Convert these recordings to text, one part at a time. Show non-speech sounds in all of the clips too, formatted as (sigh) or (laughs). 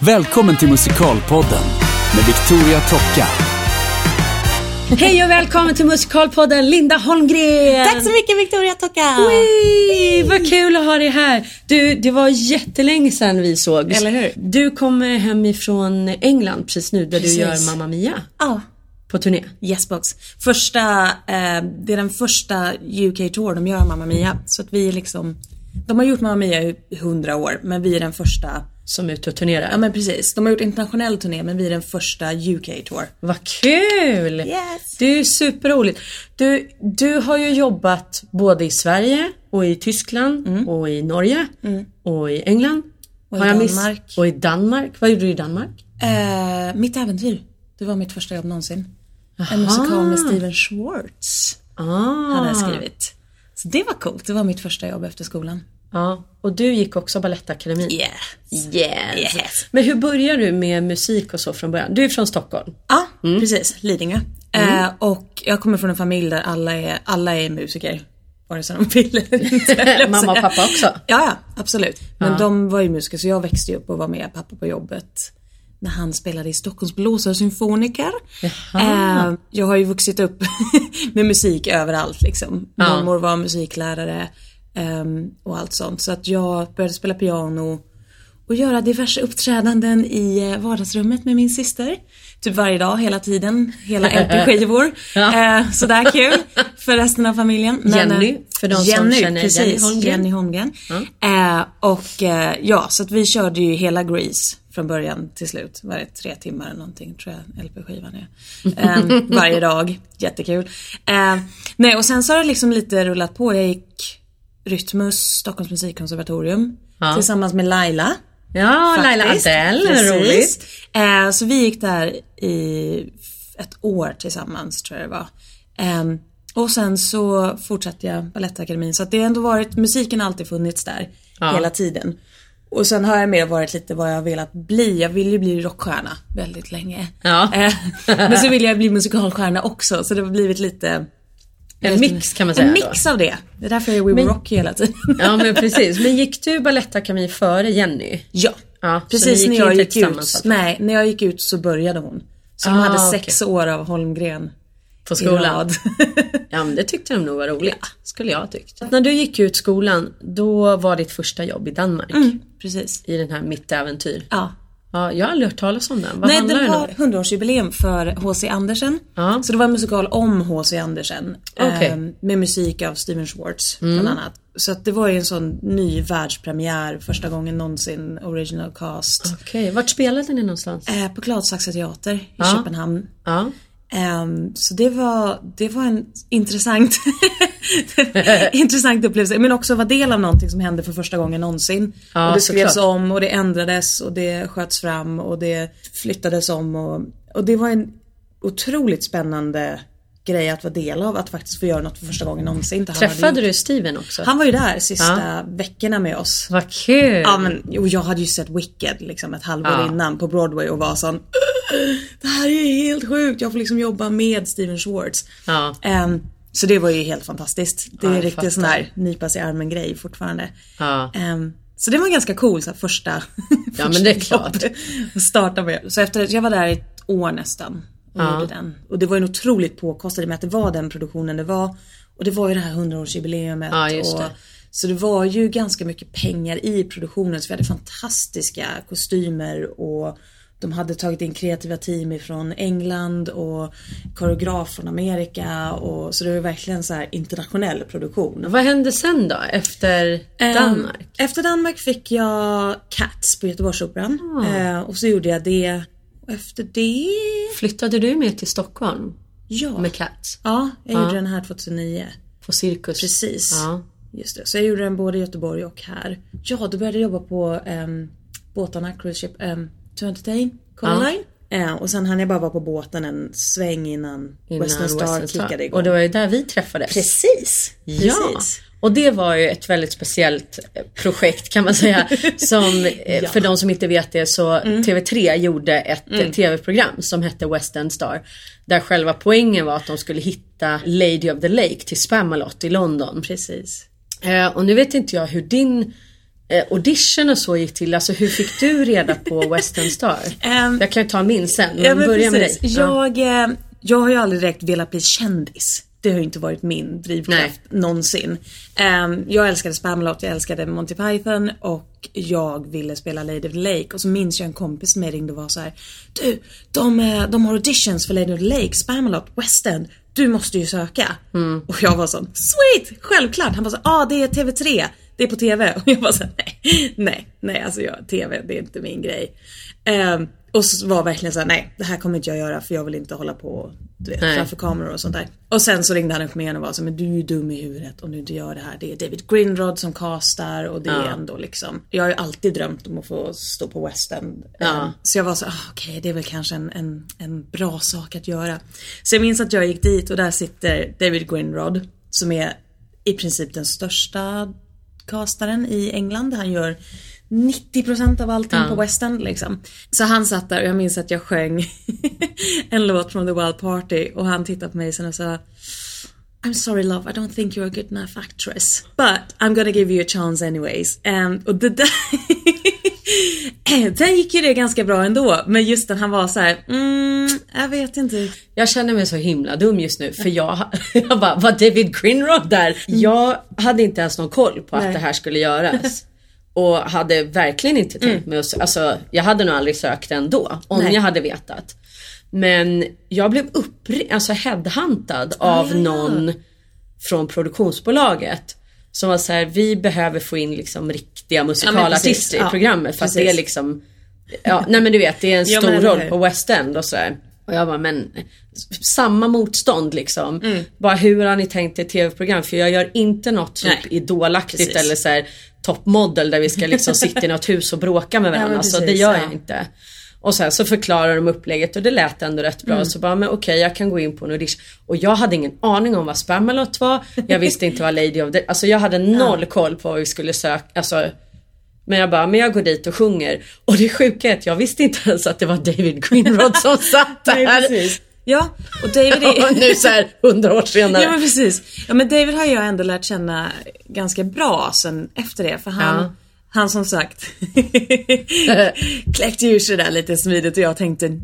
Välkommen till Musikalpodden med Victoria Tocka. Hej och välkommen till Musikalpodden Linda Holmgren! Tack så mycket Victoria Tocka! Vad kul att ha dig här. Du, det var jättelänge sedan vi sågs. Eller hur? Du kommer hem ifrån England precis nu där Precis. du gör Mamma Mia Ja, på turné. Yesbox. Första, eh, det är den första UK tour de gör Mamma Mia. Så att vi är liksom, de har gjort Mamma Mia i hundra år men vi är den första, Som är ute och turnerar. ja men precis. De har gjort internationell turné men vi är den första UK tour. Vad kul! Yes. Det är superroligt. Du, du har ju jobbat både i Sverige och i Tyskland och i Norge och i England. Mm. Och i miss- Danmark. Och i Danmark. Vad gjorde du i Danmark? Eh, mitt äventyr, det var mitt första jobb någonsin. En musikal med Steven Schwartz Ah. hade jag skrivit. Så det var coolt, det var mitt första jobb efter skolan. Ja, och du gick också Balettakademin. Yes. Yes. Yes. Men hur började du med musik och så från början? Du är från Stockholm. Ja, precis. Lidingö. Eh, och jag kommer från en familj där alla är, alla är musiker. Vare sig de vill eller inte. Mamma och pappa också? Ja, ja, absolut. Men de var ju musiker så jag växte upp och var med pappa på jobbet. När han spelade i Stockholms blåsarsymfoniker. Eh, jag har ju vuxit upp (laughs) med musik överallt liksom. Ja. Mormor var musiklärare och allt sånt. Så att jag började spela piano och göra diverse uppträdanden i eh, vardagsrummet med min syster. Typ varje dag, hela tiden. Hela LP-skivor. (laughs) Ja. eh, sådär kul för resten av familjen. Men, Jenny, eh, för de som Jenny, känner precis, Jenny Holmgren. Jenny Holmgren. Eh, och eh, ja, så att vi körde ju hela Grease från början till slut. Var det tre timmar eller någonting tror jag LP-skivan är. Eh, varje dag, jättekul. Eh, nej och sen så har det liksom lite rullat på. Jag gick Rytmus, Stockholms musikkonservatorium. Ja. Tillsammans med Laila. Ja, Laila. Adele, roligt. Eh, så vi gick där i ett år tillsammans tror jag det var. Ehm, och sen så fortsatte jag Balettakademin så att det har ändå varit, musiken har alltid funnits där Ja. hela tiden. Och sen har jag mer varit lite vad jag har velat bli. Jag vill ju bli rockstjärna väldigt länge. Ja. Eh, men så vill jag bli musikalstjärna också så det har blivit lite En mix kan man säga En då. mix av det. Det är därför jag är We Will Men- Rock hela tiden. Ja men (laughs) precis. Men gick du Balettakademin före Jenny? Ja, Ja, precis när jag gick ut. alltså? Nej, när jag gick ut så började hon. Så Ah, hade okej. sex år av Holmgren. På skolan? (laughs) Ja men det tyckte de nog var roligt. Skulle jag ha tyckt. När du gick ut skolan, då var ditt första jobb i Danmark. Precis. I den här Mitt äventyr. Ja. Ja, jag har aldrig hört talas om den. Vad Nej, den var 100-årsjubileum för H.C. Andersen. Ja. Så det var en musikal om H.C. Andersen. Mm. ehm, med musik av Steven Schwartz bland annat. Så att det var ju en sån ny världspremiär. Första gången någonsin original cast. Okej, vart spelade ni någonstans? Eh, på Kladsaxa teater i Ja. Köpenhamn. Ja. Ehm, så det var, det var en intressant, (laughs) intressant upplevelse. Men också vara del av någonting som hände för första gången någonsin. Ja, och det skrevs såklart. om och det ändrades och det sköts fram och det flyttades om. Och, och det var en otroligt spännande grej att vara del av. Att faktiskt få göra något för första gången någonsin. Han Träffade du Steven också? Han var ju där sista veckorna med oss. Vad kul! Ja men och jag hade ju sett Wicked liksom ett halvår Ja. innan på Broadway och var sån Det här är helt sjukt, jag får liksom jobba med Steven Schwartz. Ja. Ehm, så det var ju helt fantastiskt. Det Ja, är jag riktigt sån här nypa sig i armen grej fortfarande. Ja. Ehm, så det var ganska cool så här, första Ja, men det är (laughs) klart. att starta med. Så efter jag var där i ett år nästan och Ja. gjorde den. Och det var ju en otroligt påkostad med att det var den produktionen det var. Och det var ju det här 100-årsjubileumet. Ja, just och. Så det var ju ganska mycket pengar i produktionen. Så vi hade fantastiska kostymer och de hade tagit in kreativa team ifrån England och koreograf från Amerika. Och, så det var verkligen så här internationell produktion. Vad hände sen då, efter Ehm, Danmark? Efter Danmark fick jag Cats på Göteborgsoperan. Ah. Eh, och så gjorde jag det. Efter det... Flyttade du med till Stockholm Ja. med Cats? Ja, jag Ja. gjorde den här 2009. På Cirkus? Precis. Ja. Just det. Så jag gjorde den både i Göteborg och här. Ja, då började jag jobba på um, båtarna, Cruise Ship, um, To Entertain, Coraline. Eh, och sen hann jag bara vara på båten en sväng innan, Innan Western Star kickade igång. Och det var ju där vi träffades. Precis! Ja, Precis. Och det var ju ett väldigt speciellt eh, projekt kan man säga. (laughs) Som, eh, För de som inte vet det så TV3 gjorde ett eh, TV-program som hette Western Star. Där själva poängen var att de skulle hitta Lady of the Lake till Spamalot i London. Precis. Eh, och nu vet inte jag hur din eh, audition och så gick till? Alltså hur fick du reda på (laughs) Western Star? Ehm, jag kan ju ta min sen, men, Ja, men börja med dig. Jag, eh, jag har ju aldrig direkt velat bli kändis. Det har ju inte varit min drivkraft någonsin. Ehm, jag älskade Spamalot, jag älskade Monty Python och jag ville spela Lady of the Lake. Och så minns jag en kompis med ringde och var så här. Du, de, eh, de har auditions för Lady of the Lake, Spamalot, West End. Du måste ju söka. Mm. Och jag var så sweet, självklart. Han var så ah det är TV3, det är på TV. (laughs) Och jag var så nej, nej, nej alltså jag, TV det är inte min grej. Ehm, och så var verkligen så här, nej det här kommer inte jag göra för jag vill inte hålla på du vet, Nej. framför kameror och sånt där. Och sen så ringde han upp mig igen och var så men du är ju dum i huvudet om du inte gör det här. Det är David Grinrod som castar och det är Ja. ändå liksom. Jag har ju alltid drömt om att få stå på West End. Ja. Ehm, Så jag var så, ah, okej det är väl kanske en, en, en bra sak att göra. Så jag minns att jag gick dit och där sitter David Grinrod som är i princip den största castaren i England. Han gör 90% av allting Ja. på West End liksom. Så han satt där och jag minns att jag sjöng (laughs) en låt från The Wild Party och han tittade på mig sen och sa I'm sorry love, I don't think you're a good enough actress. But I'm gonna give you a chance anyways. Um, och det där... (laughs) Sen gick ju det ganska bra ändå. Men just att han var så här, mm, jag vet inte. Jag känner mig så himla dum just nu för jag, (laughs) jag bara, var David Grinrod där? Jag hade inte ens någon koll på att Nej. det här skulle göras. Och hade verkligen inte tänkt mig att, alltså jag hade nog aldrig sökt ändå om Nej. jag hade vetat. Men jag blev uppri- alltså headhuntad av ja, ja. någon från produktionsbolaget. Som var så här, vi behöver få in liksom riktiga musikalartister precis. i Ja, programmet för att det är precis. liksom Ja nej men du vet det är en Ja, stor eller roll på West End och sådär. Och jag bara men samma motstånd liksom. Mm. Bara hur har ni tänkt ett tv-program? För jag gör inte något typ idolaktigt precis. eller så här toppmodell där vi ska liksom (laughs) sitta i något hus och bråka med varandra. men så det precis, gör ja. jag inte. Och sen så förklarar de upplägget och det lät ändå rätt Mm. bra. Så bara, men okej jag kan gå in på en audition. Och jag hade ingen aning om vad Spamalot var. Jag visste inte vad Lady of the... Alltså jag hade (laughs) noll koll på vad vi skulle söka. Alltså, men jag bara, men jag går dit och sjunger. Och det sjuka är att jag visste inte ens att det var David Greenrod som (laughs) satt där. Nej, precis. Ja, och David är... Och nu så här hundra år senare. (laughs) Ja men precis. Ja men David har jag ändå lärt känna ganska bra sen efter det. För han, Ja. han som sagt (laughs) kläckte ur sig där lite smidigt och jag tänkte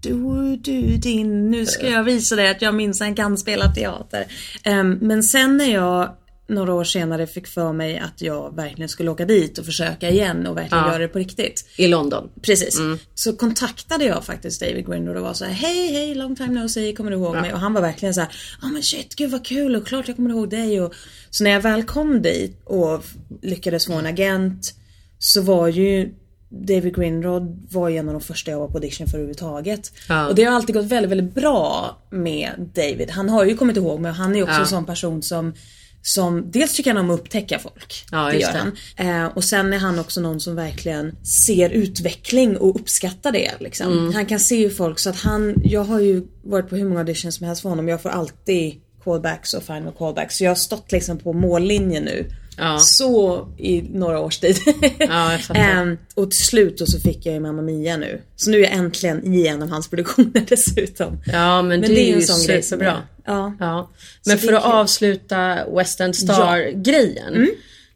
du, du din, nu ska jag visa dig att jag minsann kan spela teater. Ehm, men sen när jag några år senare fick för mig att jag verkligen skulle åka dit och försöka igen och verkligen Ja. göra det på riktigt. I London. Precis. Så kontaktade jag faktiskt David Grindrod och var så här: hej hej long time no see, kommer du ihåg mig? Och han var verkligen så här: ja men shit gud vad kul och klart jag kommer ihåg dig och Så när jag väl kom dit och lyckades få en agent så var ju David Grindrod var ju en av de första jag var på audition för överhuvudtaget. Ja. Och det har alltid gått väldigt, väldigt bra med David. Han har ju kommit ihåg mig och han är ju också Ja. en sån person som som dels tycker han om att upptäcka folk. Ja, det gör det. han. Eh, och sen är han också någon som verkligen ser utveckling och uppskattar det. Liksom. Mm. Han kan se ju folk så att han, jag har ju varit på hur många auditions som helst för honom. Jag får alltid callbacks och final callbacks. Så jag har stått liksom på mållinjen nu. Ja. Så i några års tid. Ja. (laughs) Ehm, och till slut så fick jag ju Mamma Mia nu. Så nu är jag äntligen i en av hans produktioner (laughs) dessutom. Ja men, det, är ju superbra. Ja. Ja. Men Så för det att kul. avsluta West End Star-grejen.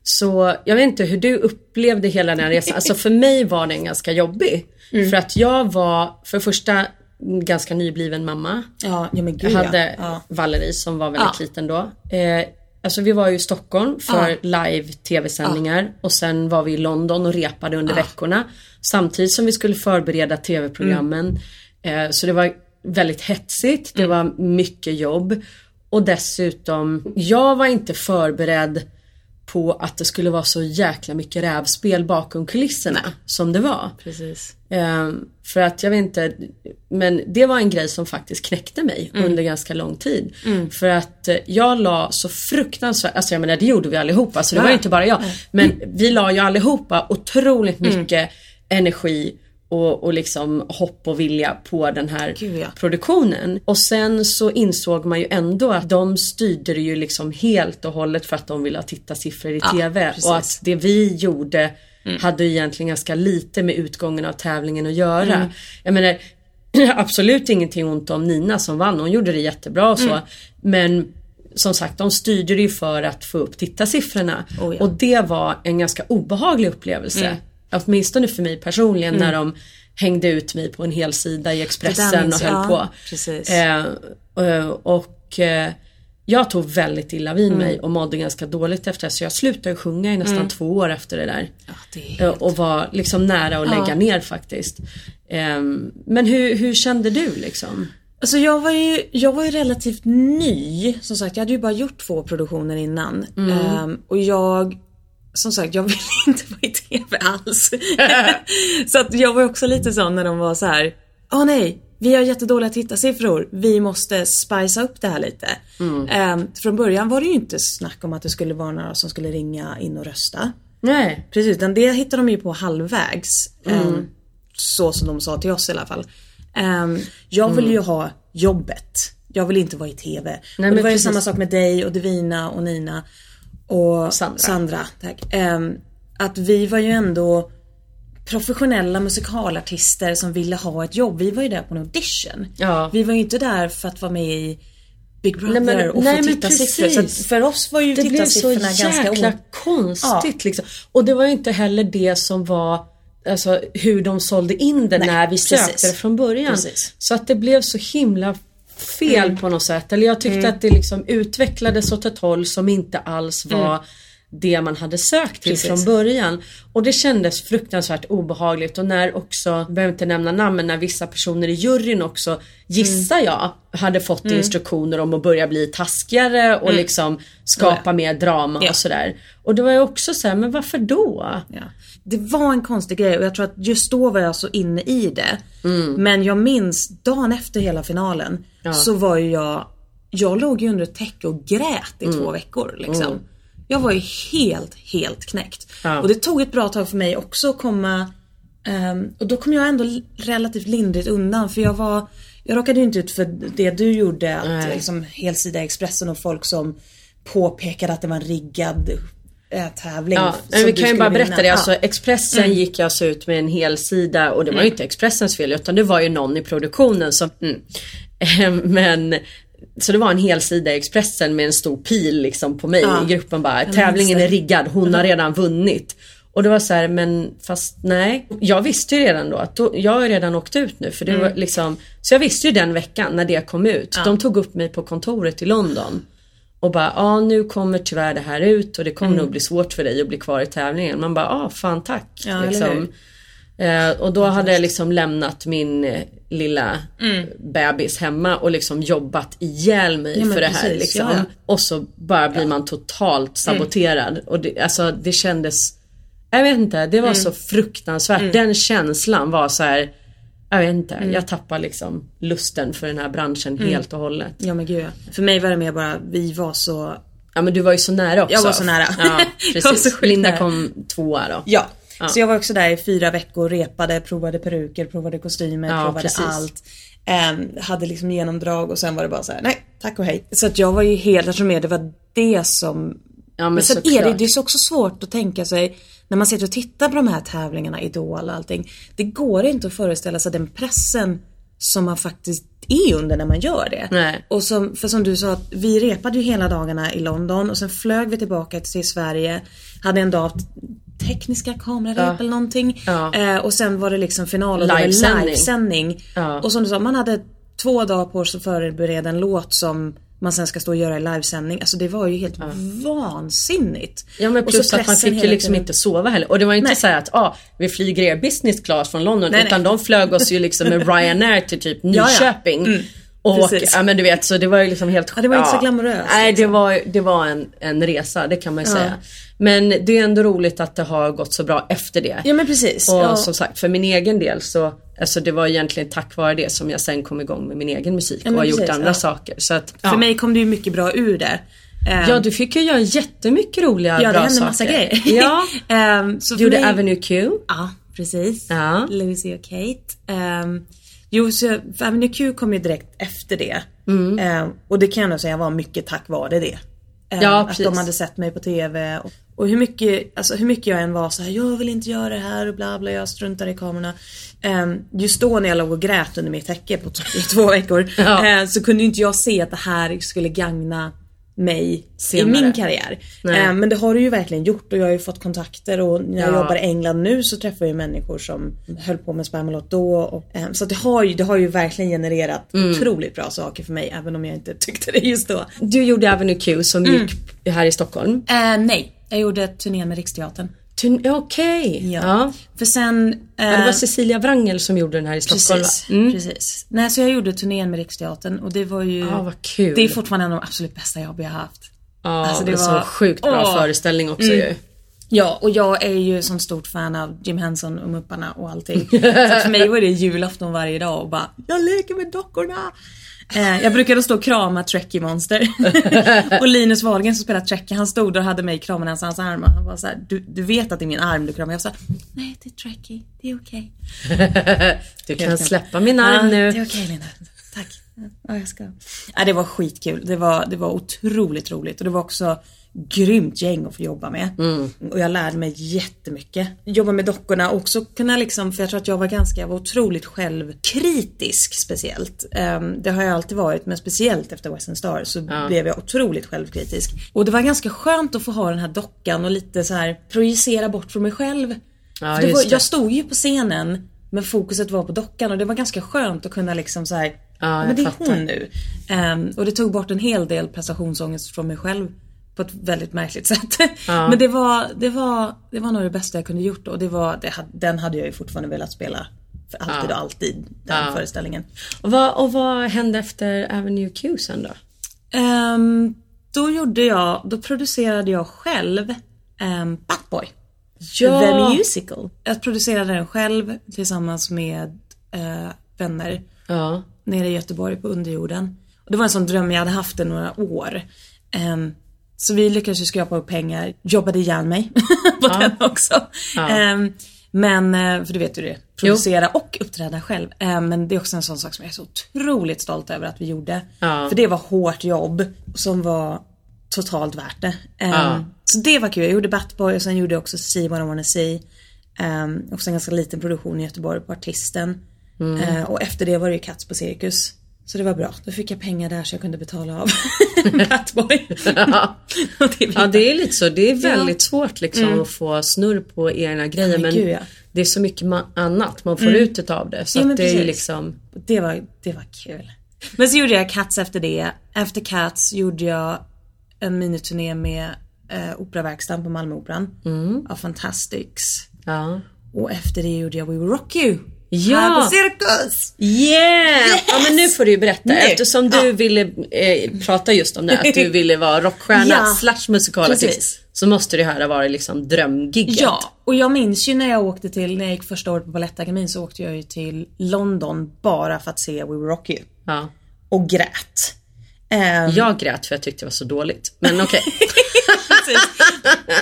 Så jag vet inte hur du upplevde hela den här resan. Alltså för mig var den ganska jobbig. För att jag var för det första ganska nybliven mamma. Ja, ja men gud Jag hade ja. Valerie som var väldigt Ja. liten då. Eh, alltså vi var ju i Stockholm för live tv-sändningar och sen var vi i London och repade under veckorna. Samtidigt som vi skulle förbereda tv-programmen. Eh, så det var väldigt hetsigt, det var mycket jobb. Och dessutom, jag var inte förberedd på att det skulle vara så jäkla mycket rävspel bakom kulisserna som det var. Precis. Ehm, för att jag vet inte, men det var en grej som faktiskt knäckte mig Mm. under ganska lång tid. För att eh, jag la så fruktansvärt, alltså jag menar det gjorde vi allihopa så det var Ja. inte bara jag. Men vi la ju allihopa otroligt Mm. mycket energi och, och liksom hopp och vilja på den här Gud, ja. produktionen. Och sen så insåg man ju ändå att de styrde det ju liksom helt och hållet för att de ville ha tittarsiffror i TV. precis. Mm. Och att det vi gjorde hade ju egentligen ganska lite med utgången av tävlingen att göra. Mm. Jag menar (clears throat) absolut ingenting ont om Nina som vann. Hon gjorde det jättebra och så. Mm. Men som sagt, de styrde det ju för att få upp tittarsiffrorna. Oh ja. Och det var en ganska obehaglig upplevelse. Mm. Åtminstone för mig personligen när de hängde ut mig på en hel sida i Expressen minns och höll jag. på. Eh, eh, och eh, jag tog väldigt illa vid Mm. mig och mådde ganska dåligt efter det. Så jag slutade ju sjunga i nästan två år efter det där. Ja, det är Eh, Och var liksom nära att lägga Ja. ner faktiskt. Ehm, men hur, hur kände du liksom? Alltså jag var, ju, jag var ju relativt ny. Som sagt, jag hade ju bara gjort två produktioner innan. Ehm, och jag, som sagt, jag ville (laughs) inte vara i TV alls. (laughs) så att jag var också lite sån när de var så här. Åh nej, vi har jättedåliga tittarsiffror. Vi måste spicea upp det här lite. Ehm, från början var det ju inte snack om att det skulle vara några som skulle ringa in och rösta. Nej. Precis, utan det hittade de ju på halvvägs. Ehm, så som de sa till oss i alla fall. Ehm, jag ville ju ha jobbet. Jag vill inte vara i TV. och det var ju precis. samma sak med dig och Divina och Nina. Och Sandra. tack. Ehm, att vi var ju ändå professionella musikalartister som ville ha ett jobb. Vi var ju där på en audition. Ja. Vi var ju inte där för att vara med i Big Brother Nej, men- och nej, få tittarsiffror. Så för oss var ju Det blev så tittarsiffrorna ganska jäkla konstigt liksom. Och det var ju inte heller det som var Alltså hur de sålde in det Nej, när vi sökte det från början. Precis. Så att det blev så himla fel Mm. på något sätt. Eller jag tyckte att det liksom utvecklades åt ett håll som inte alls var det man hade sökt till Mm. Precis. från början. Och det kändes fruktansvärt obehagligt och när också, jag behöver inte nämna namn, men när vissa personer i juryn också, gissar Mm. jag, hade fått instruktioner om att börja bli taskigare och liksom skapa mer drama Mm. Ja. och sådär. Och det var ju också så här, men varför då? Ja. Det var en konstig grej och jag tror att just då var jag så inne i det. Mm. Men jag minns dagen efter hela finalen så var ju jag, jag låg ju under ett täcke och grät i Mm. två veckor liksom. Jag var ju helt, helt knäckt. Ja. Och det tog ett bra tag för mig också att komma ehm, och då kom jag ändå relativt lindrigt undan för jag var Jag råkade ju inte ut för det du gjorde, att Nej. liksom helsida Expressen och folk som påpekade att det var en riggad tävling. Ja, men vi kan ju bara vinna. berätta det. Ja. Alltså, Expressen gick ju alltså ut med en hel sida och det var ju inte Expressens fel utan det var ju någon i produktionen som... Mm. Eh, Men så det var en hel sida i Expressen med en stor pil liksom på mig Ja. i gruppen bara. Tävlingen det. är riggad, hon har redan vunnit. Och det var så här, men fast nej. Jag visste ju redan då att då, jag har redan åkt ut nu för det var liksom Så jag visste ju den veckan när det kom ut. De tog upp mig på kontoret i London. Och bara, ja nu kommer tyvärr det här ut och det kommer nog bli svårt för dig att bli kvar i tävlingen. Man bara, ja fan tack. Ja, liksom. eh, och då hade jag liksom lämnat min eh, lilla bebis hemma och liksom jobbat ihjäl mig Mm. Ja, för det här. precis, Liksom. ja. Och så bara blir man totalt saboterad. Och det, alltså det kändes Jag vet inte, det var Mm. så fruktansvärt. Den känslan var så här. Jag vet inte, Mm. jag tappar liksom lusten för den här branschen helt och hållet. Ja men gud ja. För mig var det mer bara, vi var så... Ja men du var ju så nära också. Jag var så nära. (laughs) Ja, precis. så Linda kom tvåa då. Ja. Så jag var också där i fyra veckor, repade, provade peruker, provade kostymer, Ja, provade precis. allt. Ehm, hade liksom genomdrag och sen var det bara så här: nej tack och hej. Så att jag var ju helt, jag tror mer det var det som Ja men, Men sen är det, det är så också svårt att tänka sig när man sitter och tittar på de här tävlingarna, Idol och allting. Det går inte att föreställa sig den pressen som man faktiskt är under när man gör det. Nej. Och som, för som du sa, att vi repade ju hela dagarna i London och sen flög vi tillbaka till Sverige. Hade en dag tekniska kamerarep Ja. eller någonting. Ja. Eh, och sen var det liksom final och Livesändning. livesändning. Ja. Och som du sa, man hade två dagar på sig att förbereda en låt som man sen ska stå och göra i livesändning. Alltså det var ju helt vansinnigt. Ja men plus att man fick ju liksom inte sova heller. Och det var ju inte Nej. så här att ah, vi flyger er business class från London. Nej, utan nej. de flög oss ju liksom med Ryanair till typ (laughs) Ja, ja. Nyköping. Mm, Och precis. ja men du vet så det var ju liksom helt Ja, det var inte så glamoröst, Nej det liksom. var, det var en, en resa det kan man ju Ja. säga. Men det är ändå roligt att det har gått så bra efter det. Ja men precis. Och ja. som sagt för min egen del så Alltså det var egentligen tack vare det som jag sen kom igång med min egen musik Ja, och har gjort precis, andra ja. saker. Så att, För mig kom det ju mycket bra ur det. Ehm, Ja du fick ju göra jättemycket roliga ja, det bra hände saker. massa grejer. Ja. (laughs) Så för Gjorde mig- Avenue Q. Ja, precis. Ja. Lucy och Kate. Um, jo, så Avenue Q kom ju direkt efter det. Mm. Ehm, och det kan jag nog säga var mycket tack vare det. Ehm, Ja, att precis. de hade sett mig på TV. Och, och hur, mycket, alltså, hur mycket jag än var så här, jag vill inte göra det här och bla bla, jag struntar i kamerorna. Um, just då när jag låg och grät under mitt täcke på i två veckor. Ja. eh, så kunde inte jag se att det här skulle gagna mig Senare. i min karriär. Nej. Eh, men det har det ju verkligen gjort och jag har ju fått kontakter och när jag Ja. jobbar i England nu så träffar jag ju människor som höll på med Spamalot då. Och, eh, så det, har ju, det har ju verkligen genererat Mm. otroligt bra saker för mig även om jag inte tyckte det just då. Du gjorde Avenue Q som Mm. gick här i Stockholm. Eh, nej, jag gjorde turnén med Riksteatern. Okej. Ja. Ja. För sen... Ja, det eh, var Cecilia Wrangel som gjorde den här i Stockholm Precis? Mm. precis. Nej, så jag gjorde turnén med Riksteatern och det var ju... Ja, vad kul. Det är fortfarande en av de absolut bästa jobb jag har haft. Ja, Alltså, det det var så sjukt bra Åh. föreställning också ju. Ja, och jag är ju som stort fan av Jim Henson och Mupparna och allting. (laughs) så för mig var det julafton varje dag och bara Jag leker med dockorna! Eh, jag brukade stå och krama Trekkie Monster. (laughs) och Linus Wahlgren som spelar Trekkie, han stod och hade mig kramande hans, hans arm och han var så här, du, du vet att det är min arm du kramar. Jag sa Nej det är Trekkie, det är okej. (laughs) Du kan släppa min arm ja, nu. Det är okej Linda. Tack. Ja, jag ska. Ja, det var skitkul. Det var, det var otroligt roligt och det var också grymt gäng att få jobba med. Och jag lärde mig jättemycket. Jobba med dockorna och också kunna liksom, för jag tror att jag var ganska, jag var otroligt självkritisk speciellt. Ehm, det har jag alltid varit, men speciellt efter Western Star så blev jag otroligt självkritisk. Och det var ganska skönt att få ha den här dockan och lite så här projicera bort från mig själv. Ja, var, jag stod ju på scenen men fokuset var på dockan och det var ganska skönt att kunna liksom så här, Ja, men det är fattar. hon nu. Ehm, och det tog bort en hel del prestationsångest från mig själv på ett väldigt märkligt sätt. (laughs) Men det var, det, var, det var nog det bästa jag kunde gjort och det var, det, den hade jag ju fortfarande velat spela för alltid och alltid, den Ja. föreställningen. Och vad, och vad hände efter Avenue Q sen då? Ehm, då gjorde jag, då producerade jag själv um, Batboy. Ja. The Musical. Jag producerade den själv tillsammans med eh, vänner Ja. nere i Göteborg på underjorden. Och det var en sån dröm jag hade haft i några år. Ehm, så vi lyckades ju skrapa upp pengar, jobbade ihjäl mig (laughs) på den också. Ehm, men, eh, för du vet ju det, producera och uppträda själv. Ehm, men det är också en sån sak som jag är så otroligt stolt över att vi gjorde. Ja. För det var hårt jobb som var totalt värt det. Ja. Så det var kul. Jag gjorde Batboy och sen gjorde jag också See What I Wanna See. Um, också en ganska liten produktion i Göteborg på Artisten. Eh, och efter det var det ju Cats på Cirkus. Så det var bra. Då fick jag pengar där så jag kunde betala av (laughs) (laughs) Catboy. Ja. Ja, det är lite så. Det är Ja. väldigt svårt liksom att få snurr på egna grejer. men men gud, ja. det är så mycket annat man får ut utav det. Så Ja, det är precis. liksom... det, var, det var kul. Men så gjorde jag Cats efter det. Efter Cats gjorde jag en miniturné med eh, Operaverkstan på Malmöoperan. Mm. Av Fantastics. Ja. Och efter det gjorde jag We Will Rock You. Ja. Här på Cirkus! Yeah! Ja men nu får du ju berätta Nu. eftersom du Ja. ville eh, prata just om det, att du ville vara rockstjärna (laughs) Ja. slash musikalartist. Så måste det här ha varit liksom drömgigget. Ja, och jag minns ju när jag åkte till, när jag gick första året på Balettakademin så åkte jag ju till London bara för att se We Will Rock You. Ja. Och grät. Ehm, Jag grät för jag tyckte det var så dåligt. Men okej. (laughs) precis.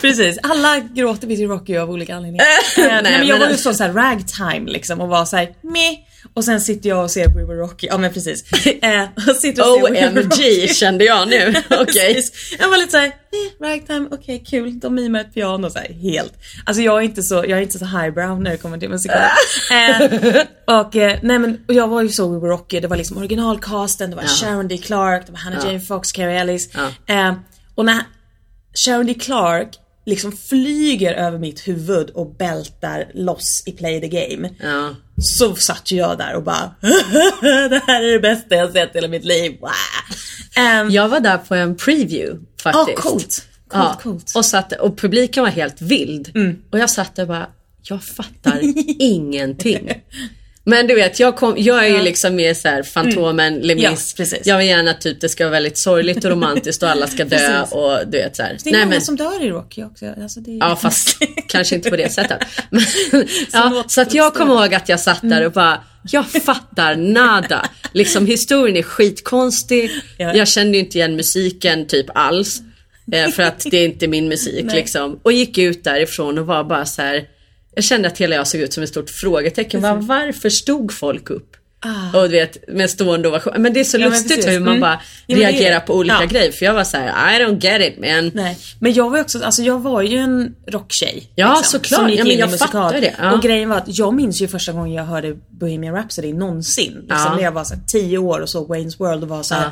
precis. Alla gråter vid Rocky av olika anledningar. Eh, nej, men jag men- var ju så såhär ragtime liksom och var såhär meh. Och sen sitter jag och ser We Were Rocky. Ja men precis. (laughs) Eh, och sitter och ser We Were Rocky. OMG kände jag nu. (laughs) Okej. Precis. Jag var lite såhär, eh, ragtime, okej kul, de mimar ett piano så här, helt. Alltså jag är inte så, jag är inte så highbrow när det kommer till musikal. (laughs) eh, och eh, nej men och jag var ju så We Were Rocky, det var liksom originalcasten, det var Sharon D. Clark, det var Hannah Jane Fox, Carrie Ellis. Ja. Eh, och när Sharon D. Clark liksom flyger över mitt huvud och bältar loss i Play the Game. Ja. Så satt jag där och bara (laughs) Det här är det bästa jag sett i hela mitt liv. Ehm, Jag var där på en preview faktiskt. Ja, coolt. Coolt, ja, coolt. Och, satt, och publiken var helt vild. Mm. Och jag satt där och bara, jag fattar (laughs) ingenting. Men du vet, jag, kom, jag är ju liksom mer såhär Fantomen, Les Mm. Ja, Mis. precis. Jag vill gärna typ det ska vara väldigt sorgligt och romantiskt och alla ska dö och du vet såhär. det är många som dör i Rocky också. Alltså det är... Ja fast (laughs) kanske inte på det sättet. (laughs) Men, ja, så att jag kommer ihåg att jag satt där och bara, jag fattar nada. Liksom historien är skitkonstig. Ja. Jag kände inte igen musiken typ alls. eh, För att det är inte min musik (laughs) Nej. liksom. Och gick ut därifrån och var bara så här. Jag kände att hela jag såg ut som ett stort frågetecken. Var, varför stod folk upp? Och du vet med stående ovation. Men det är så Ah. Ja, lustigt hur man Mm. bara Ja, är- reagerar på olika ja. grejer. För jag var så här: I don't get it man. Nej, men jag var också, alltså jag var ju en rocktjej. liksom, Ja, såklart. Som gick Ja, men jag musikal. fattar det. Ja. Och grejen var att jag minns ju första gången jag hörde Bohemian Rhapsody någonsin. Liksom när jag var så här, 10 år och såg Wayne's World och var så här.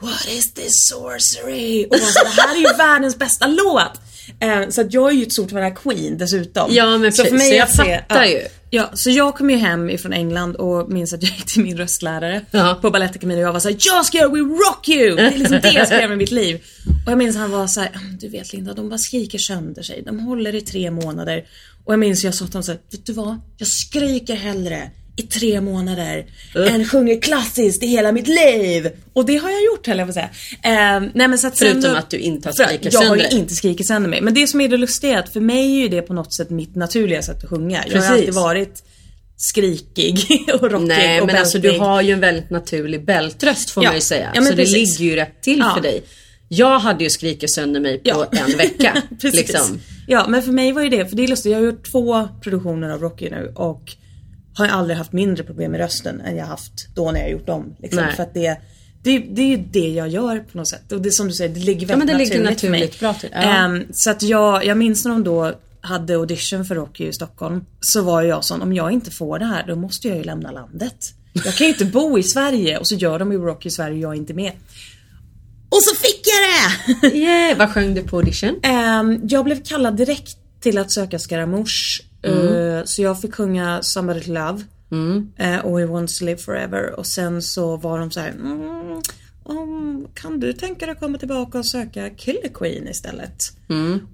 What is this sorcery? Och man sa, det här är ju (laughs) världens bästa låt! Eh, så att jag är ju ett stort fan av Queen dessutom. Ja, men så precis. Så jag fattar ja. ju. Ja, så jag kom ju hem ifrån England och minns att jag gick till min röstlärare Ja. på Balettakademin och jag var såhär Jag ska göra We Rock You! Det är liksom det jag ska göra med mitt liv. Och jag minns han var såhär Du vet Linda, de bara skriker sönder sig. De håller i tre månader. Och jag minns jag sa till honom såhär Vet du vad? Jag skriker hellre i tre månader än sjunger klassiskt i hela mitt liv. Och det har jag gjort höll jag på att säga. Eh, nej, men så att Förutom då- att du inte har skrikit Jag har sönder ju inte skrikit sönder mig. Men det som är det lustiga är att för mig är ju det på något sätt mitt naturliga sätt att sjunga. Jag har Precis. alltid varit skrikig (laughs) och rockig Nej och men alltså du bältig. har ju en väldigt naturlig bältröst får Ja. man ju säga. Ja, så det precis. ligger ju rätt till Ja. för dig. Jag hade ju skrikit sönder mig på Ja. en vecka. (laughs) Precis. liksom. Ja men för mig var ju det, för det är lustigt, jag har gjort två produktioner av Rocky nu och har ju aldrig haft mindre problem med rösten än jag haft då när jag gjort dem. Liksom. För att det, det, det är ju det jag gör på något sätt. Och det som du säger, det ligger väldigt men det ligger naturligt, för mig. naturligt bra till. Ja. Ehm, så att jag, jag minns när de då hade audition för Rocky i Stockholm. Så var jag sån, om jag inte får det här då måste jag ju lämna landet. Jag kan ju inte bo i Sverige och så gör de ju Rocky i Sverige och jag är inte med. Och så fick jag det! Yeah, vad sjöng du på audition? Ehm, jag blev kallad direkt till att söka Scaramouche. Eh, så jag fick sjunga Somebody to Love eh, och We Want to Live Forever. Och sen så var de så här. Mm, om, kan du tänka dig att komma tillbaka och söka Killer Queen istället?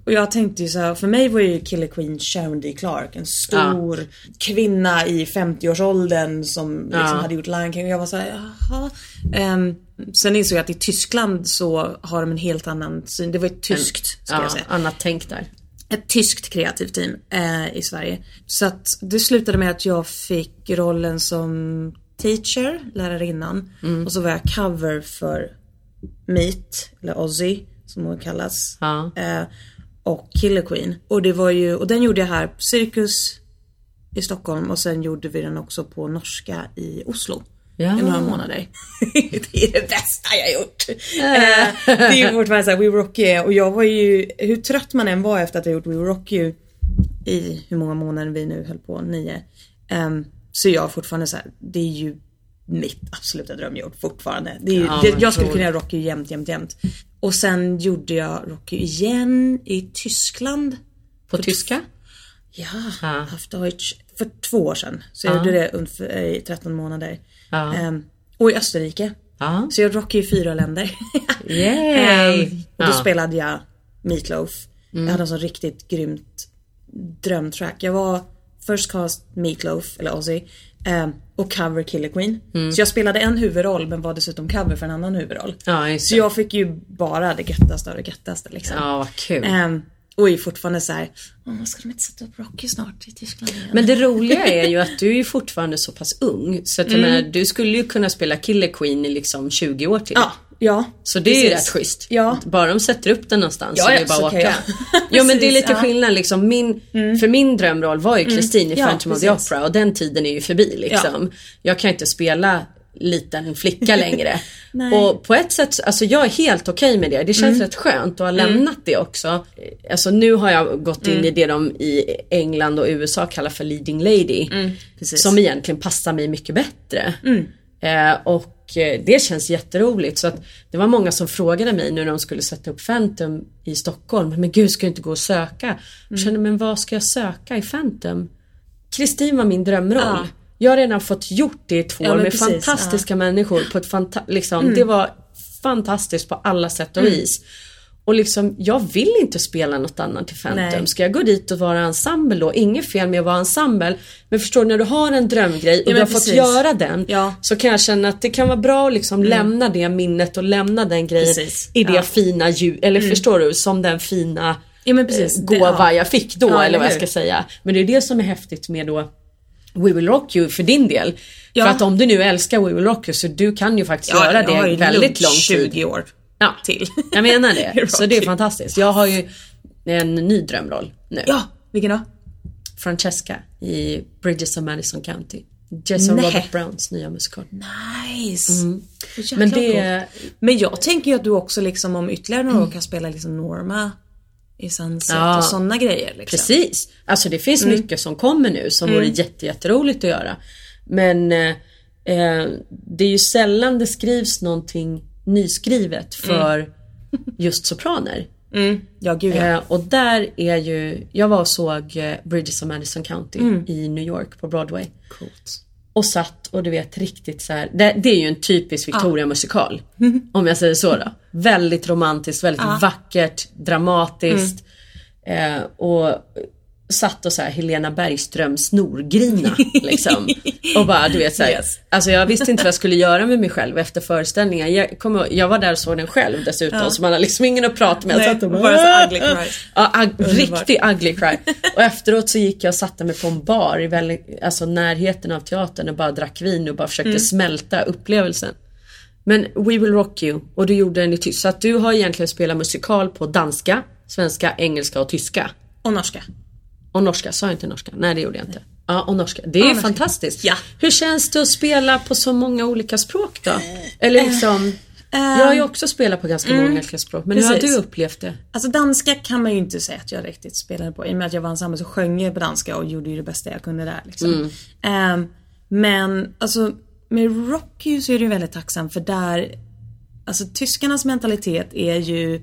Och jag tänkte ju så här, för mig var ju Killer Queen Sharon D. Clark. En stor kvinna i 50-årsåldern som liksom Ja. hade gjort Lion King. Och jag var så här, jaha. Ehm, sen insåg jag att i Tyskland så har de en helt annan syn. Det var ett tyskt, ska Ja, jag säga annat tänk där. Ett tyskt kreativt team eh, i Sverige. Så att det slutade med att jag fick rollen som teacher, lärarinnan. Och så var jag cover för Meet, eller Ozzy som hon kallas. Ja. Eh, och Killer Queen. Och det var ju, och den gjorde jag här på Cirkus i Stockholm och sen gjorde vi den också på norska i Oslo. Ja. I några månader. (laughs) det är det bästa jag gjort. Eh, det är ju fortfarande såhär, We Rock You. Och jag var ju, hur trött man än var efter att ha gjort We Rock You i hur många månader vi nu höll på, nio. Um, så jag fortfarande så här, det är ju mitt absoluta drömjobb fortfarande. Det är ju, Ja, det, jag skulle kunna göra Rocky jämt, jämt, jämt. Och sen gjorde jag Rocky igen i Tyskland. På tyska? Ja, Ja. haft Deutsch för två år sedan. Så jag Ja. gjorde det i 13 månader. Ja. Ehm, och i Österrike. Ja. Så jag rockade i fyra länder. (laughs) Yay! Ehm, och då Ja. spelade jag Meatloaf. Jag hade en sån riktigt grymt drömtrack. Jag var first cast Meatloaf, eller Ozzy. ehm, och cover Killer Queen. Så jag spelade en huvudroll men var dessutom cover för en annan huvudroll. Ja, Så jag fick ju bara det göttaste av det göttaste liksom. Ja, vad kul. Ehm, och är fortfarande såhär, "Åh, ska de inte sätta upp Rocky snart i Tyskland igen? Men det roliga är ju att du är ju fortfarande så pass ung. Så att Mm. menar, du skulle ju kunna spela Killer Queen i liksom 20 år till. Ja, ja. Så det är ju precis. rätt schysst. Ja. Bara de sätter upp den någonstans Ja, så det ja, är bara så att åka. jag. (laughs) (laughs) Jo men det är Precis, lite ja. Mm. skillnad liksom. Min, För min drömroll var ju Kristin i Ja, Phantom of the precis. Opera och den tiden är ju förbi liksom. Jag kan inte spela liten flicka (laughs) längre. Mm. och på ett sätt, alltså jag är helt okej med det. Det känns rätt skönt att ha lämnat det också. Alltså nu har jag gått Mm. in i det de i England och USA kallar för leading lady. Mm, som egentligen passar mig mycket bättre. Eh, och eh, det känns jätteroligt. Så att det var många som frågade mig nu när de skulle sätta upp Phantom i Stockholm. Men gud, ska jag inte gå och söka? Jag kände, men vad ska jag söka i Phantom? Kristin var min drömroll. Ja. Jag har redan fått gjort det i två Ja, år med precis, Mm. fantastiska människor. På ett fanta- liksom, Det var fantastiskt på alla sätt och Mm. vis. Och liksom, jag vill inte spela något annat till Phantom. Nej. Ska jag gå dit och vara ensemble då? Inget fel med att vara ensemble. Men förstår du, när du har en drömgrej och men du har precis. fått göra den. Ja. Mm. Så kan jag känna att det kan vara bra att liksom lämna det minnet och lämna den grejen Precis. i det Ja. Mm. fina ljud. Eller förstår du? Som den fina Ja eh, gåva ja. jag fick då. Ja, eller vad jag ska säga. Men det är det som är häftigt med då We Will Rock You för din del. Ja. För att om du nu älskar We Will Rock You så du kan ju faktiskt Ja, göra jag har det ju väldigt lång tid. 20 år Ja, till. Jag menar det. (laughs) Så det är fantastiskt. Jag har ju en ny drömroll nu. Ja, vilken då? Francesca i Bridges of Madison County. Jason Nej. Robert Browns nya musikal. Nice. Jäkla Men det. Men jag tänker ju att du också liksom om ytterligare några år kan spela liksom Norma i Sunset Ja. och sådana grejer. Liksom. Precis. Alltså det finns Mm. mycket som kommer nu som vore jätte, jätteroligt att göra. Men eh, eh, det är ju sällan det skrivs någonting nyskrivet för just sopraner. Ja, gud ja. Eh, och där är ju, jag var och såg eh, Bridges of Madison County i New York på Broadway. Coolt. Och satt och du vet riktigt så här. Det, det är ju en typisk Victoria musikal. Om jag säger så då. Väldigt romantiskt, väldigt vackert, dramatiskt. Eh, och satt och så här Helena Bergström snorgrina (laughs) liksom. Och bara du vet så här, Yes. Alltså jag visste inte vad jag skulle göra med mig själv efter föreställningen. Jag, kom, ihåg- jag var där och såg den själv dessutom så man har liksom ingen att prata med. Jag Nej, satt och bara så ugly cries. Ja, ag- riktig ugly cry. Och efteråt så gick jag och satte mig på en bar i väldigt, alltså närheten av teatern och bara drack vin och bara försökte Mm. smälta upplevelsen. Men We Will Rock You och du gjorde den i tysk. Så att du har egentligen spelat musikal på danska, svenska, engelska och tyska. Och norska. Och norska, sa jag inte norska? Nej det gjorde jag inte. Ja och norska. Det är norska. fantastiskt. Ja. Hur känns det att spela på så många olika språk då? Eller liksom Eh, Jag har ju också spelat på ganska många olika språk men hur har precis. du upplevt det? Alltså danska kan man ju inte säga att jag riktigt spelade på. I och med att jag var ensemble så sjöng jag på danska och gjorde ju det bästa jag kunde där. Liksom. Ehm, men alltså med Rocky så är det ju väldigt tacksam för där, alltså tyskarnas mentalitet är ju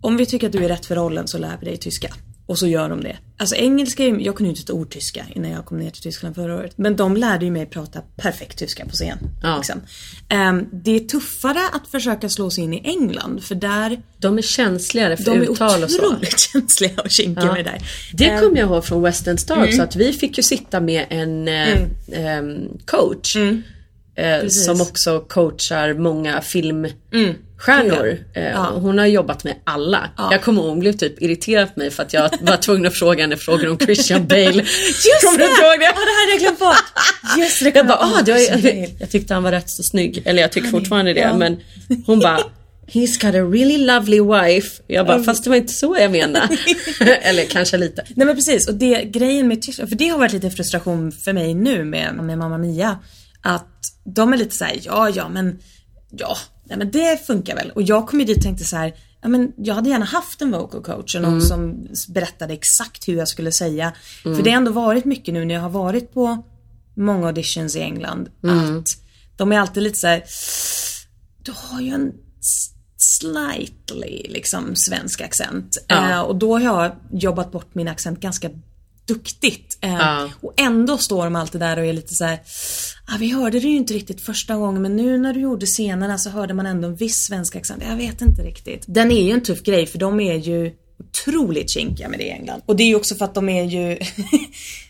om vi tycker att du är rätt för rollen så lär vi dig tyska. Och så gör de det. Alltså engelska, är jag kunde ju inte ett ord tyska innan jag kom ner till Tyskland förra året. Men de lärde ju mig prata perfekt tyska på scen. Ja. Liksom. Ehm, det är tuffare att försöka slå sig in i England för där De är känsligare för de är uttal och så. otroligt (laughs) känsliga och kinkiga Ja. med det där. Det Ehm, kommer jag ihåg från Western Star också att vi fick ju sitta med en eh, ehm, coach. Eh, som också coachar många filmstjärnor. Eh, och Hon har jobbat med alla. Jag kommer ihåg hon blev typ irriterad på mig för att jag var tvungen att fråga henne frågor om Christian Bale. (laughs) Just kommer det! du ihåg det? Ja, det hade jag glömt bort. Just det, Jag bara, ah, du jag, jag tyckte han var rätt så snygg. Eller jag tycker fortfarande det. ja. Men hon bara, he's got a really lovely wife. Jag bara, fast det var inte så jag menade. (laughs) Eller kanske lite. Nej men precis och det grejen med Tyskland, för det har varit lite frustration för mig nu med, med Mamma Mia. Att de är lite så här: ja ja men, ja, nej men det funkar väl. Och jag kom ju dit och tänkte så här, ja men jag hade gärna haft en vocal coach och någon som berättade exakt hur jag skulle säga. För det har ändå varit mycket nu när jag har varit på många auditions i England. Att de är alltid lite så här. du har ju en slightly liksom svensk accent. Ja. Eh, och då har jag jobbat bort min accent ganska duktigt. Eh, Ja. Och ändå står de alltid där och är lite så här. Ah, vi hörde det ju inte riktigt första gången men nu när du gjorde scenerna så hörde man ändå en viss svensk accent. Jag vet inte riktigt. Den är ju en tuff grej för de är ju otroligt kinkiga med det i England. Och det är ju också för att de är ju... (laughs)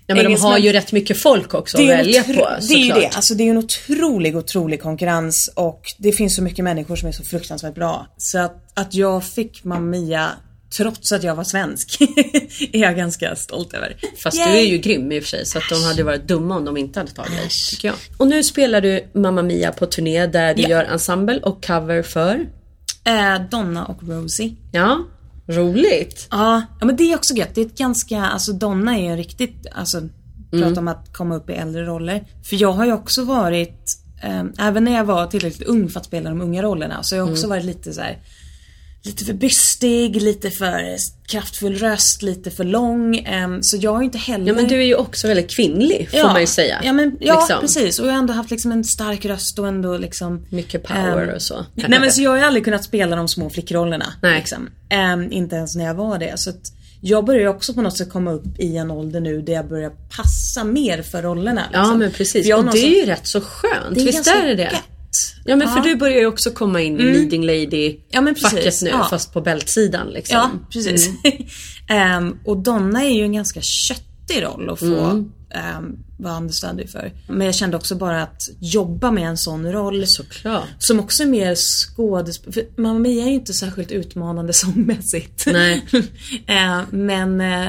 Ja men de har ju rätt mycket folk också att välja på det är ju såklart. det. Alltså det är ju en otrolig, otrolig konkurrens och det finns så mycket människor som är så fruktansvärt bra. Så att, att jag fick Mamma Mia trots att jag var svensk (laughs) är jag ganska stolt över. Fast Yay! du är ju grym i och för sig så att de hade varit dumma om de inte hade tagit dig. tycker jag. Och nu spelar du Mamma Mia på turné där du Ja. gör ensemble och cover för. Eh, Donna och Rosie. Ja, roligt. Ja, men det är också gött. Det är ett ganska, alltså Donna är ju riktigt, alltså prata om att komma upp i äldre roller. För jag har ju också varit, eh, även när jag var tillräckligt ung för att spela de unga rollerna, så har jag också varit lite så här. Lite för bystig, lite för kraftfull röst, lite för lång. så jag har inte heller... Ja men du är ju också väldigt kvinnlig får man ju säga. Ja, men, ja Liksom. precis. Och jag har ändå haft liksom en stark röst och ändå liksom... Mycket power ehm, och så. Nej men så jag har ju aldrig kunnat spela de små flickrollerna. Nej. Liksom. Ehm, inte ens när jag var det. Så att jag börjar ju också på något sätt komma upp i en ålder nu där jag börjar passa mer för rollerna. Ja liksom. men precis. Och det är ju rätt så skönt. Det är Visst är det det? Ja men för Ja. du börjar ju också komma in i leading lady Ja, men precis. facket nu Ja. fast på bältsidan liksom. Ja, precis. (laughs) Ehm, och Donna är ju en ganska köttig roll att få Mm. um, vara understudy för. Men jag kände också bara att jobba med en sån roll Såklart. som också är mer skådespel... För Mamma Mia är ju inte särskilt utmanande (laughs) sångmässigt. Nej. (laughs) Eh, men eh,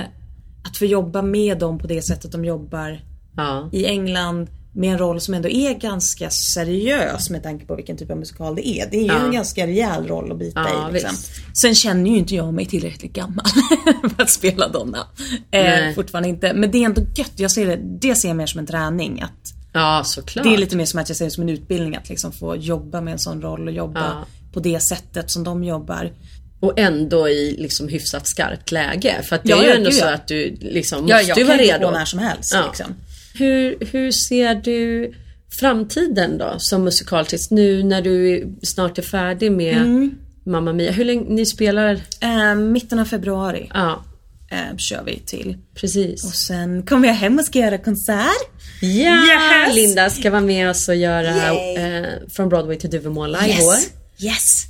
att få jobba med dem på det sättet de jobbar Ja. i England med en roll som ändå är ganska seriös med tanke på vilken typ av musikal det är. Det är ju Ja. en ganska rejäl roll att bita Ja, i. Liksom. visst. Sen känner ju inte jag mig tillräckligt gammal (laughs) för att spela Donna. Eh, fortfarande inte. Men det är ändå gött. Jag ser det, det ser jag mer som en träning. Att Ja såklart. det är lite mer som att jag ser det som en utbildning att liksom få jobba med en sån roll och jobba Ja. på det sättet som de jobbar. Och ändå i liksom hyfsat skarpt läge. För att det Ja, är ju ja, ändå så ja. att du liksom Ja, måste jag ju kan vara ju gå redo. när som helst. Ja. Liksom. Hur, hur ser du Framtiden då som musikalartist nu när du snart är färdig med Mm. Mamma Mia. Hur länge ni spelar? Eh, mitten av februari Ja, eh, kör vi till. precis. Och sen kommer jag hem och ska göra konsert. Ja! Yes! Linda ska vara med oss och göra eh, Från Broadway till Duvemåla i vår. Yes! Yes!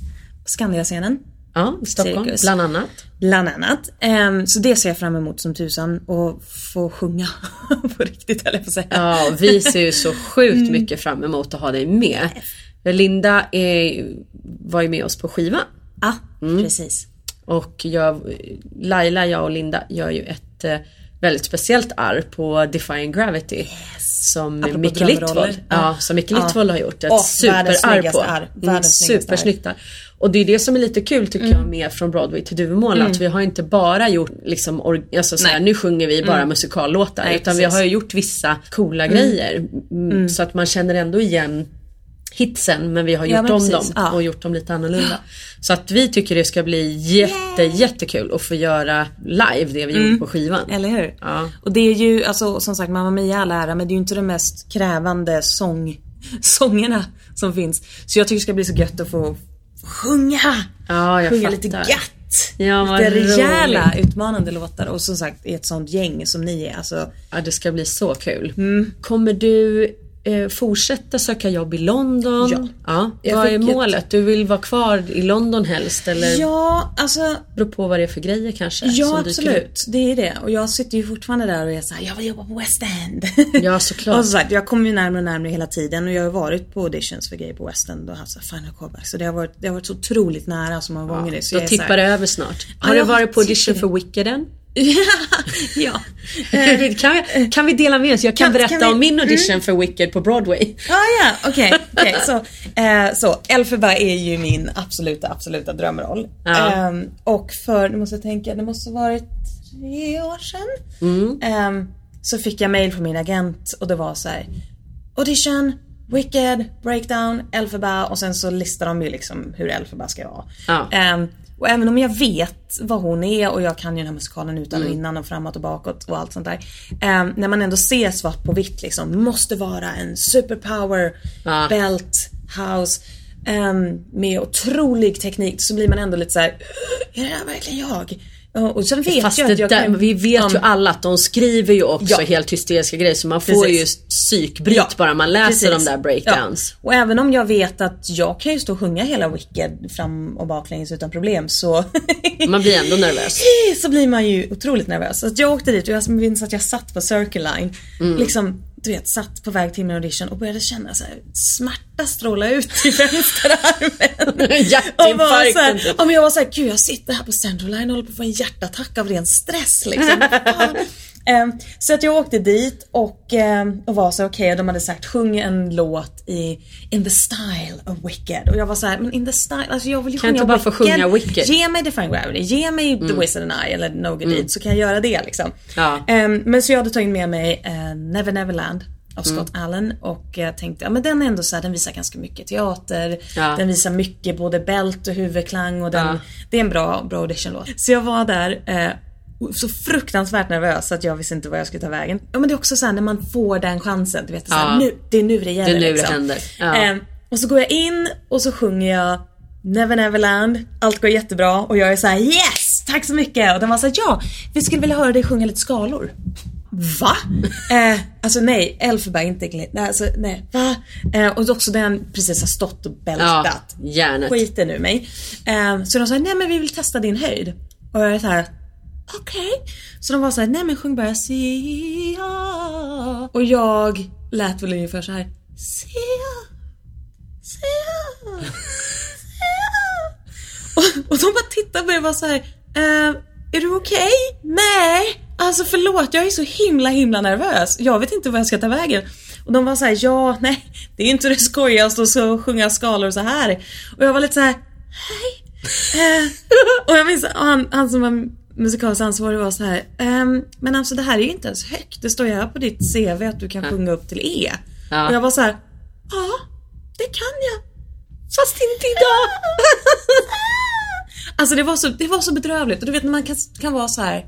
Skandiascenen. Ja, Stockholm Cirkus. bland annat. Bland annat. Ehm, så det ser jag fram emot som tusan. Och få sjunga (laughs) på riktigt jag på säga. Ja, vi ser ju så (laughs) sjukt mycket fram emot att ha dig med. Linda är, var ju med oss på skivan. Ja, Mm. precis. Och jag, Laila, jag och Linda gör ju ett eh, väldigt speciellt arr på Defying Gravity. Som Apropå Micke. Litvold, ja. Som Micke Ja. Har gjort. Ett världens superarr på. arr. Mm, supersnyggt arr. Och det är det som är lite kul tycker jag med Från Broadway till Duvemåla. Att vi har inte bara gjort liksom, or- alltså, såhär, nu sjunger vi bara musikallåtar. Nej, utan vi precis. har ju gjort vissa coola grejer. Mm, Så att man känner ändå igen hitsen men vi har Ja, gjort men om dem Ja. och gjort dem lite annorlunda. (gasps) Så att vi tycker det ska bli jätte, jättekul att få göra live det vi gjorde på skivan. Eller hur? Ja. Och det är ju, alltså som sagt Mamma Mia all ära, men det är ju inte de mest krävande sång, (laughs) sångerna som finns. Så jag tycker det ska bli så gött att få sjunga! Ja, jag sjunga fattar. lite gött! Ja, lite rejäla, roligt. utmanande låtar. Och som sagt i ett sånt gäng som ni är. Alltså, Ja, det ska bli så kul. Mm. Kommer du eh, fortsätta söka jobb i London? Ja. Jag Vad är fick ett- målet? Du vill vara kvar i London helst eller ja, alltså beror på vad det är för grejer kanske? Ja absolut, det är det. Och jag sitter ju fortfarande där och är såhär, jag vill jobba på West End. Ja, (laughs) såklart. och som sagt, jag kommer ju närmare och närmare hela tiden och jag har varit på auditions för grejer på West End och haft så här final callbacks. Så det har varit, det har varit så otroligt nära så många gånger. Så Då jag så här- tippar det över snart. Har Ja, du varit på audition för Wicked än? Ja. (laughs) kan, vi, kan vi dela med oss? Jag kan, Kan- berätta kan vi- Mm. om min audition för Wicked på Broadway. Ah, ja, okej. (laughs) okej. Så, eh, så Elphaba är ju min absoluta, absoluta drömroll. Ja. Ehm, och för, nu måste jag tänka, det måste ha varit tre år sedan. Ehm, så fick jag mail från min agent och det var så här. Audition, Wicked, Breakdown, Elphaba och sen så listar de ju liksom hur Elphaba ska vara. Ja. Och även om jag vet vad hon är och jag kan ju den här musikalen utan och innan och framåt och bakåt och allt sånt där. Ehm, när man ändå ser svart på vitt liksom, måste vara en superpower, Ja. belt, house. ehm, med otrolig teknik så blir man ändå lite så här: är det här verkligen jag? Och sen vet Fast jag att jag där, kan... vi vet ju alla att de skriver ju också Ja. helt hysteriska grejer så man får Precis. ju psykbryt Ja, bara man läser precis. de där breakdowns. Ja. Och även om jag vet att jag kan ju stå och sjunga hela Wicked fram och baklänges utan problem så (laughs) Man blir ändå nervös. (laughs) så blir man ju otroligt nervös. Så jag åkte dit och jag minns att jag satt på Circle Line. Mm. Liksom, du vet, satt på väg till min audition och började känna så här, smärta stråla ut i vänsterarmen. (laughs) Hjärtinfarkten, så här, typ. ja, men jag var såhär, gud jag sitter här på Central Line och håller på att få en hjärtattack av ren stress liksom. (laughs) Ehm, så att jag åkte dit och, ehm, och var så okej, de hade sagt sjung en låt i In the style of Wicked. Och jag var så här, men in the style, alltså jag vill ju Kan sjunga inte bara få sjunga Wicked? Ge mig Define Gravity, ge mig Mm. The Wizard and I eller No Good Deed så kan jag göra det liksom. Ja. Ehm, men så jag hade tagit med mig eh, Never Neverland av Mm. Scott Allen och jag tänkte, ja men den är ändå så här, den visar ganska mycket teater, Ja. den visar mycket både bält och huvudklang och den, Ja. det är en bra, bra auditionlåt. Så jag var där eh, så fruktansvärt nervös att jag visste inte vad jag skulle ta vägen. Ja men det är också så här när man får den chansen, du vet, så här, Ja. nu, det är nu det gäller. Det är nu det liksom. händer. Ja. Ehm, och så går jag in och så sjunger jag Never Neverland, allt går jättebra och jag är så här: yes! Tack så mycket! Och de var såhär, ja, vi skulle vilja höra dig sjunga lite skalor. Va? (laughs) eh, alltså nej, Elfenberg inte nej, alltså, nej, va? Eh, och också den precis har stått och Ja, bältat. hjärnet. Skiten ur mig. Eh, så de sa, nej men vi vill testa din höjd. Och jag är så okej. okej. Så de var så här, nej men sjung bara Sia. Och jag lät väl ungefär så här. Sia. Sia. Sia. Och, och de bara tittade på mig och var så här. Eh, är du okej? Nej! Alltså förlåt, jag är så himla himla nervös. Jag vet inte vad jag ska ta vägen. Och de var så här, ja, nej, det är inte det skojigaste att så sjunga skalor så här. Och jag var lite så här, hej. (laughs) Eh, och jag minns, han, han som var musikalsansvarig var så här, ehm, men alltså det här är ju inte ens högt. Det står ju här på ditt CV att du kan sjunga upp till E. Ja. Och jag var så här, ja, det kan jag. Fast inte idag. (laughs) Alltså det var, så, det var så bedrövligt och du vet när man kan, kan vara så här.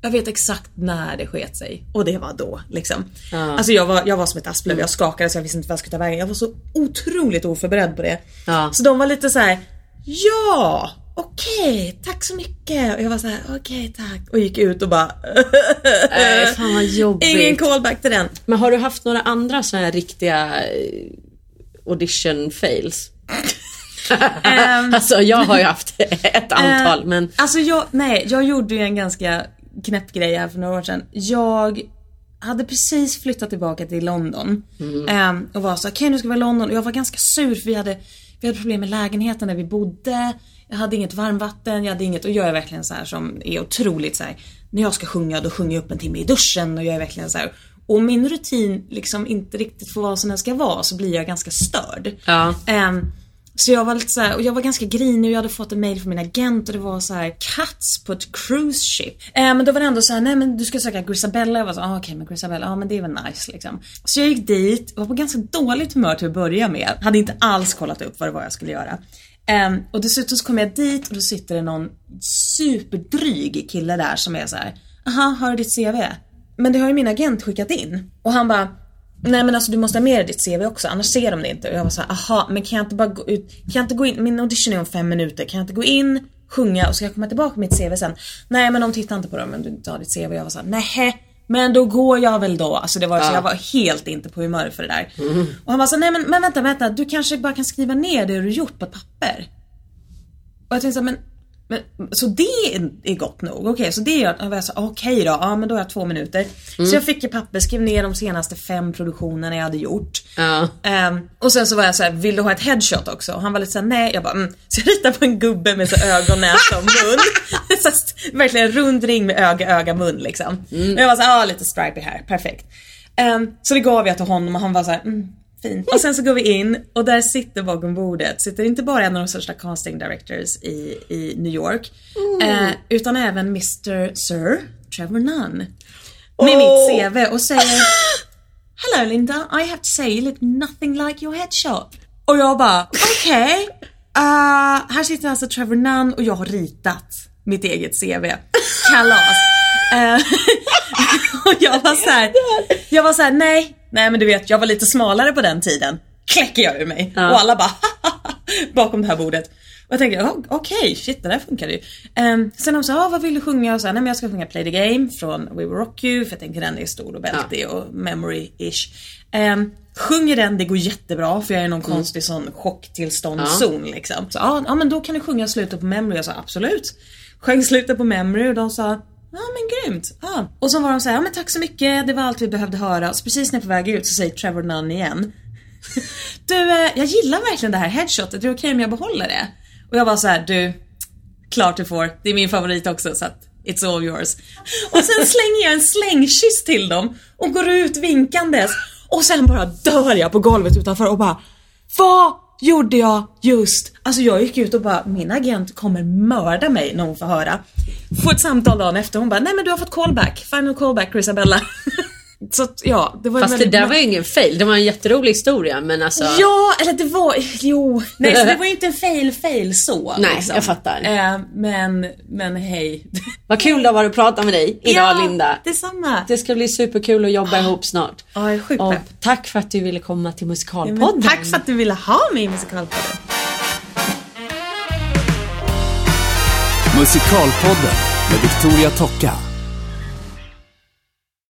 jag vet exakt när det sket sig och det var då liksom. Ja. Alltså jag var, jag var som ett asplöv, jag skakade så jag visste inte vad jag skulle ta vägen. Jag var så otroligt oförberedd på det. Ja. Så de var lite så här: ja, okej, tack så mycket. Och jag var så här: okej tack. Och gick ut och bara Äh, fan vad jobbigt. Ingen callback till den. Men har du haft några andra sådana här riktiga eh, audition fails? (laughs) alltså jag har ju haft ett antal Eh, men Alltså jag, nej, jag gjorde ju en ganska knäpp grej här för några år sedan. Jag hade precis flyttat tillbaka till London. ehm, och var så okej nu ska vi i London. Och jag var ganska sur för vi hade, vi hade problem med lägenheten där vi bodde. Jag hade inget varmvatten, jag hade inget, och jag är verkligen så här som är otroligt så här. När jag ska sjunga då sjunger jag upp en timme i duschen och jag är verkligen så här. Och min rutin liksom inte riktigt får vara som den ska vara så blir jag ganska störd. Ja. Ehm, så jag var lite så här, och jag var ganska grinig och jag hade fått en mail från min agent och det var så här Cats på ett cruise ship. Eh, men då var det ändå så här, nej men du ska söka Grisabella. Jag var så ah, okej men Grisabella, ja men det är väl nice liksom. Så jag gick dit, var på ganska dåligt humör till att börja med. Hade inte alls kollat upp vad det var jag skulle göra. Um, och dessutom så kom jag dit och då sitter det någon superdryg kille där som är så här, aha, har du ditt CV? Men det har ju min agent skickat in. Och han bara, Nej men alltså du måste ha med dig ditt CV också annars ser de det inte. Och jag var så här, aha men kan jag inte bara gå ut, kan jag inte gå in, min audition är om fem minuter, kan jag inte gå in, sjunga och ska jag komma tillbaka med mitt CV sen? Nej men de tittar inte på det om du inte har ditt CV. Och jag var såhär, nej men då går jag väl då. Alltså det var så jag var helt inte på humör för det där. Och han var så nej men, men vänta, vänta, du kanske bara kan skriva ner det du gjort på ett papper. Och jag tänkte så här, men, men så det är- gott nog? Okej, så det gör jag. jag sa, Okej då, ja men då har jag två minuter. Så jag fick ett papper, skrev ner de senaste fem produktionerna jag hade gjort. Ja. Ehm, och sen så var jag så här, vill du ha ett headshot också? Och han var lite såhär, nej. Jag bara, mm. Så jag ritade på en gubbe med så ögon, näsa och mun. (laughs) så att, verkligen rund ring med öga, öga, mun liksom. Och jag var såhär, ja lite stripy här, perfekt. Ehm, så det gav jag till honom och han var såhär, mm, fint. Och sen så går vi in och där sitter bakom bordet, sitter inte bara en av de största casting directors i, i New York. eh, utan även Mr Sir Trevor Nunn. Med mitt CV och säger Hello Linda, I have to say you look nothing like your headshot. Och jag bara, okej. Uh, här sitter alltså Trevor Nunn och jag har ritat mitt eget CV. Kalas. Eh, (laughs) och jag var så här, jag var så här, nej, nej men du vet jag var lite smalare på den tiden. Kläcker jag ur mig. Ja. Och alla bara bakom det här bordet. Och jag tänkte, oh, okej, shit det där funkar ju. Um, sen de sa, ah, vad vill du sjunga? Och så nej men jag ska sjunga Play the Game från We Will Rock You, för jag tänkte den är stor och bältig och memory-ish. Um, sjunger den, det går jättebra för jag är i någon konstig sån chocktillståndszon liksom. Så ja, ja men då kan du sjunga slutet på memory. Jag sa absolut. Sjöng slutet på memory och de sa Ja men grymt. Ja. Och så var de så här, ja men tack så mycket, det var allt vi behövde höra. Så precis när jag är på väg ut så säger Trevor Nunn igen. (laughs) Du, eh, jag gillar verkligen det här headshotet, det är okej om jag behåller det? Och jag var så här, du, klart du får. Det är min favorit också så att it's all yours. Och sen slänger jag en slängkyss till dem och går ut vinkandes. Och sen bara dör jag på golvet utanför och bara, vad gjorde jag just? Alltså jag gick ut och bara, min agent kommer mörda mig när hon får höra. Får ett samtal dagen efter, hon bara, nej men du har fått callback, final callback Isabella. (laughs) Så att, ja, det var Fast det väldigt där var ju ingen fail, det var en jätterolig historia men alltså Ja, eller det var, jo, nej så det var ju inte en fail fail så. (laughs) Nej, jag fattar. Eh, men, men hej. (laughs) Vad kul det har varit att prata med dig idag ja, Linda. detsamma. Det ska bli superkul att jobba ihop snart. Ja, jag är sjukt Och tack för att du ville komma till Ja, Musikalpodden. men Tack för att du ville ha mig i Musikalpodden. Musikalpodden med Victoria Tocka.